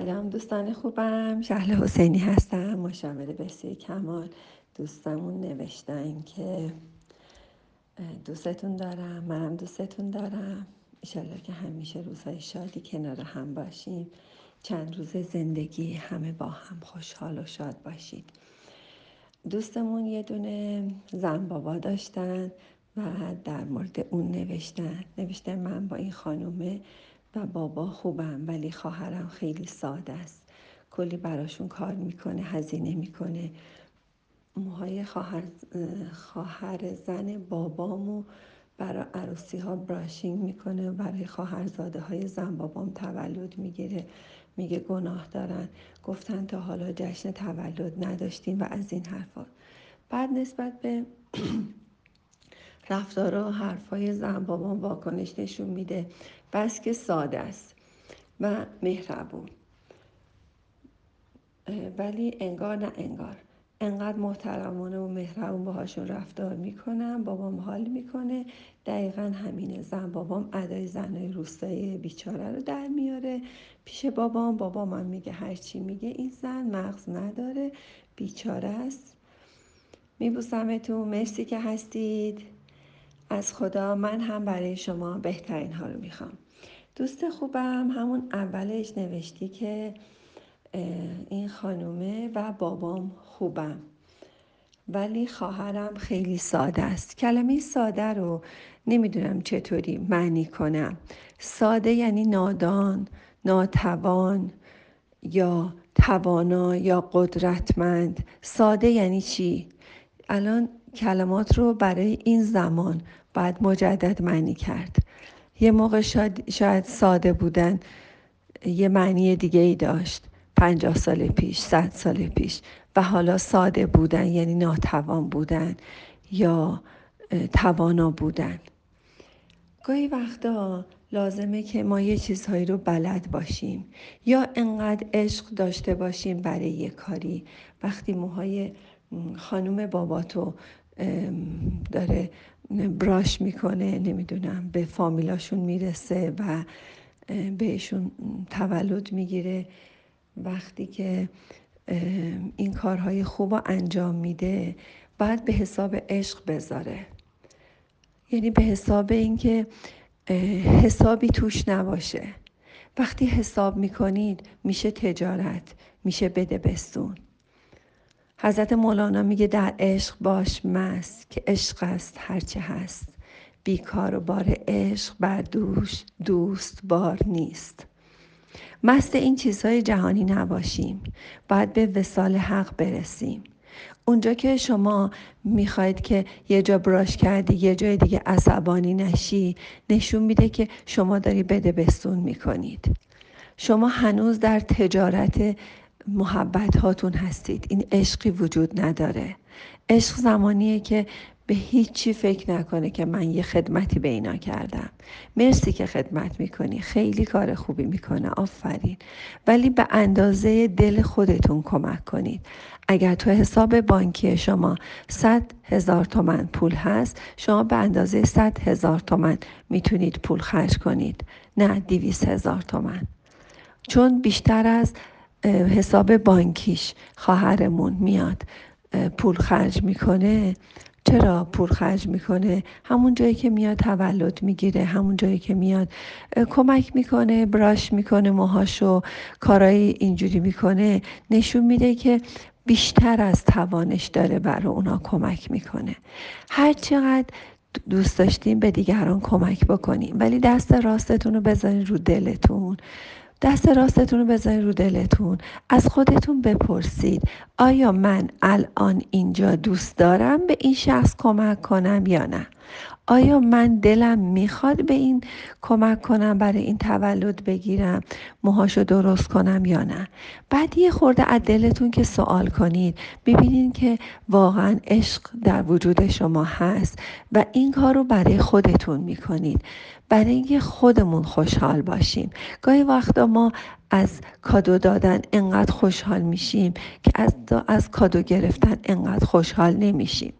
سلام دوستان خوبم. شهل حسینی هستم. مشاور بسیار کمال. دوستمون نوشتن که دوستتون دارم. منم دوستتون دارم. ایشالله که همیشه روزهای شادی کنار هم باشیم. چند روز زندگی همه با هم خوشحال و شاد باشید. دوستمون یه دونه زن بابا داشتن و در مورد اون نوشتن. نوشتن من با این خانومه و بابا خوبم ولی خواهرم خیلی ساده است. کلی براشون کار می‌کنه هزینه می‌کنه. موهای خواهر, خواهر زن بابامو برای عروسی ها براشینگ می‌کنه. برای خواهرزاده های زن بابام تولد می‌گیره. میگه گناه دارن. گفتن تا حالا جشن تولد نداشتیم و از این حرفا. بعد نسبت به رفتارا و حرفای زن بابام واکنش نشون میده. بس که ساده است و مهربون. ولی انگار نه انگار. انقدر محترمانه و مهربون باهاشون رفتار می‌کنم بابام حال می‌کنه. دقیقا همینه. زن بابام ادای زنای روستایی بیچاره رو در میاره. پیش بابام بابام هم میگه هرچی میگه این زن مغز نداره. بیچاره است. میبوسمتون. مرسی که هستید. از خدا من هم برای شما بهترین ها رو می‌خوام. دوست خوبم همون اولش نوشتی که این خانومه و بابام خوبم ولی خواهرم خیلی ساده است. کلمه ساده رو نمی‌دونم چطوری معنی کنم. ساده یعنی نادان ناتوان یا توانا یا قدرتمند. ساده یعنی چی؟ الان کلمات رو برای این زمان باید مجدد معنی کرد. یه موقع شاید, شاید ساده بودن. یه معنی دیگه ای داشت. پنجاه سال پیش صد سال پیش. و حالا ساده بودن یعنی ناتوان بودن یا توانا بودن. گاهی وقتا لازمه که ما یه چیزهایی رو بلد باشیم. یا انقدر عشق داشته باشیم برای یه کاری. وقتی موهای خانوم باباتو داره براش می‌کنه نمی‌دونم به فامیلاشون می‌رسه و بهشون تولد می‌گیره. وقتی که این کارهای خوب رو انجام میده باید به حساب عشق بذاره. یعنی به حساب اینکه حسابی توش نباشه. وقتی حساب می‌کنید میشه تجارت میشه بده بستون. حضرت مولانا میگه در عشق باش مست که عشق است هرچه هست. بیکار و بار عشق بر دوش دوست بار نیست. مست این چیزهای جهانی نباشیم. باید به وسال حق برسیم. اونجا که شما می‌خواید که یه جا براش کردی یه جای دیگه عصبانی نشی نشون میده که شما داری بده بستون می‌کنید. شما هنوز در تجارت محبت هاتون هستید. این عشقی وجود نداره. عشق زمانیه که به هیچی فکر نکنه که من یه خدمتی به اینا کردم. مرسی که خدمت می‌کنی. خیلی کار خوبی می‌کنه. آفرین. ولی به اندازه دل خودتون کمک کنید. اگر تو حساب بانکی شما 100 هزار تومن پول هست شما به اندازه 100 هزار تومن می‌تونید پول خرج کنید. نه 200 هزار تومن. چون بیشتر از حساب بانکیش خواهرمون میاد پول خرج می‌کنه. چرا پول خرج می‌کنه؟ همون جایی که میاد تولد می‌گیره همون جایی که میاد کمک می‌کنه براش می‌کنه موهاشو کارایی اینجوری می‌کنه. نشون میده که بیشتر از توانش داره برای اونا کمک می‌کنه. هر چقدر دوست داشتیم به دیگران کمک بکنیم ولی دست راستتون رو بذارین رو دلتون. دست راستتون رو بذارید رو دلتون. از خودتون بپرسید آیا من الان اینجا دوست دارم به این شخص کمک کنم یا نه؟ آیا من دلم می‌خواد به این کمک کنم برای این تولد بگیرم موهاشو درست کنم یا نه؟ بعد یه خورده از دلتون که سوال کنید ببینید که واقعا عشق در وجود شما هست و این کار رو برای خودتون می‌کنید. برای اینکه خودمون خوشحال باشیم. گاهی وقتا ما از کادو دادن انقدر خوشحال میشیم که از, از کادو گرفتن انقدر خوشحال نمیشیم.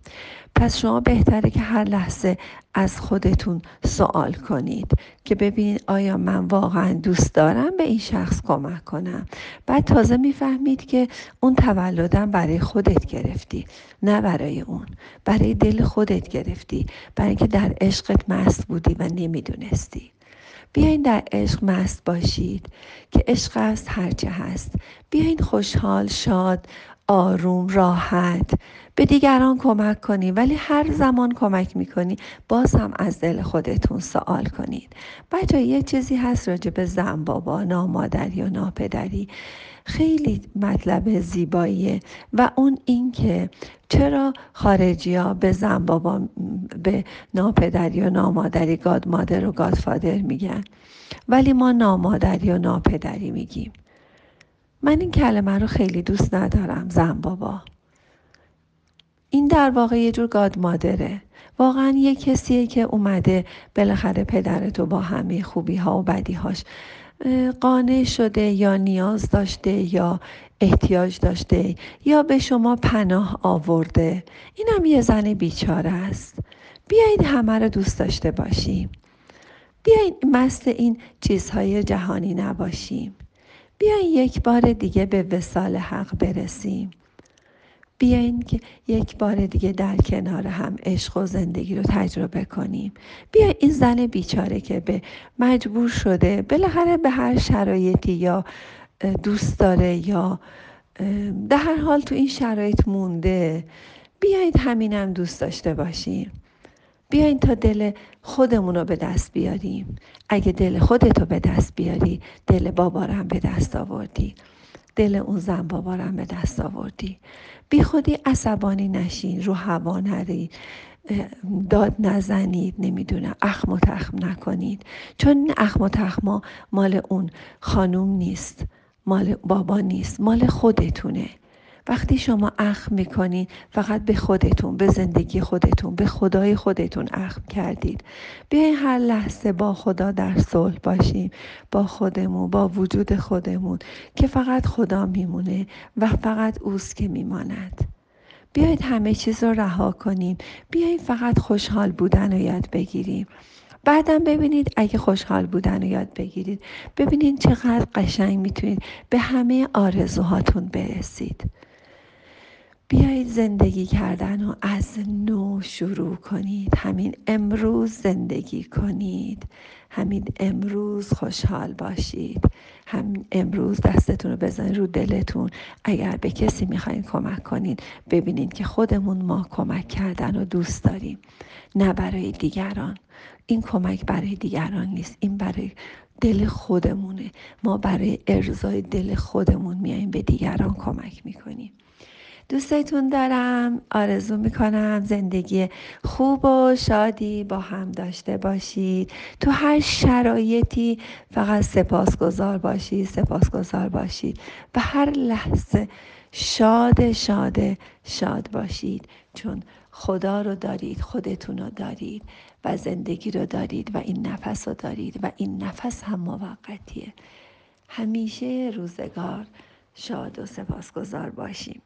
پس شما بهتره که هر لحظه از خودتون سوال کنید که ببینید آیا من واقعا دوست دارم به این شخص کمک کنم. بعد تازه می‌فهمید که اون تولدم برای خودت گرفتی نه برای اون. برای دل خودت گرفتی. برای اینکه در عشقت مست بودی و نمی‌دونستی. بیاین در عشق مست باشید که عشق است هرچه هست. بیاین خوشحال شاد آروم راحت. به دیگران کمک کنی ولی هر زمان کمک می‌کنی باز هم از دل خودتون سوال کنید بچه یه چیزی هست راجع به زن بابا نامادری یا ناپدری. خیلی مطلب زیباییه. و اون این که چرا خارجی ها به زن بابا به ناپدری و نامادری گاد مادر و گاد فادر میگن ولی ما نامادری و ناپدری میگیم. من این کلمه رو خیلی دوست ندارم زن بابا. این در واقع یه جور گاد مادره واقعا یه کسیه که اومده بالاخره پدرتو با همه خوبی ها و بدی هاش قانع شده یا نیاز داشته یا احتیاج داشته یا به شما پناه آورده؟ اینم یه زن بیچاره است. بیایید همه رو دوست داشته باشیم. بیایید مست این چیزهای جهانی نباشیم. بیاین یک بار دیگه به وسال حق برسیم. بیاین که یک بار دیگه در کنار هم عشق و زندگی رو تجربه کنیم. بیا این زن بیچاره که به مجبور شده بالاخره به هر شرایطی یا دوست داره یا در هر حال تو این شرایط مونده بیایید همینم دوست داشته باشیم. بیاین تا دل خودمون رو به دست بیاریم. اگه دل خودتو به دست بیاری دل بابارم به دست آوردی. دل اون زن بابارم به دست آوردی. بی خودی عصبانی نشین رو هوا نرید داد نزنید نمی‌دونم اخم و تخم نکنید. چون اخم و تخما مال اون خانوم نیست مال بابا نیست مال خودتونه. وقتی شما اخم می‌کنید فقط به خودتون به زندگی خودتون به خدای خودتون اخم کردید. بیاین هر لحظه با خدا در صلح باشیم با خودمون با وجود خودمون که فقط خدا میمونه و فقط اوست که میماند. بیایید همه چیز رو رها کنیم. بیایید فقط خوشحال بودن رو یاد بگیریم. بعدم ببینید اگه خوشحال بودن رو یاد بگیرید ببینید چقدر قشنگ می‌تونید به همه آرزوهاتون برسید. بیایید زندگی کردن و از نو شروع کنید. همین امروز زندگی کنید. همین امروز خوشحال باشید. همین امروز دستتون رو بزنید رو دلتون. اگر به کسی می‌خواین کمک کنید ببینید که خودمون ما کمک کردن و دوست داریم. نه برای دیگران. این کمک برای دیگران نیست. این برای دل خودمونه. ما برای ارزای دل خودمون میاییم به دیگران کمک می‌کنیم. دوستتون دارم. آرزو می‌کنم زندگی خوب و شادی با هم داشته باشید. تو هر شرایطی فقط سپاسگزار باشید سپاسگزار باشید و هر لحظه شاد شاد شاد باشید. چون خدا رو دارید خودتون رو دارید و زندگی رو دارید و این نفس رو دارید و این نفس هم موقتیه. همیشه روزگار شاد و سپاسگزار باشیم.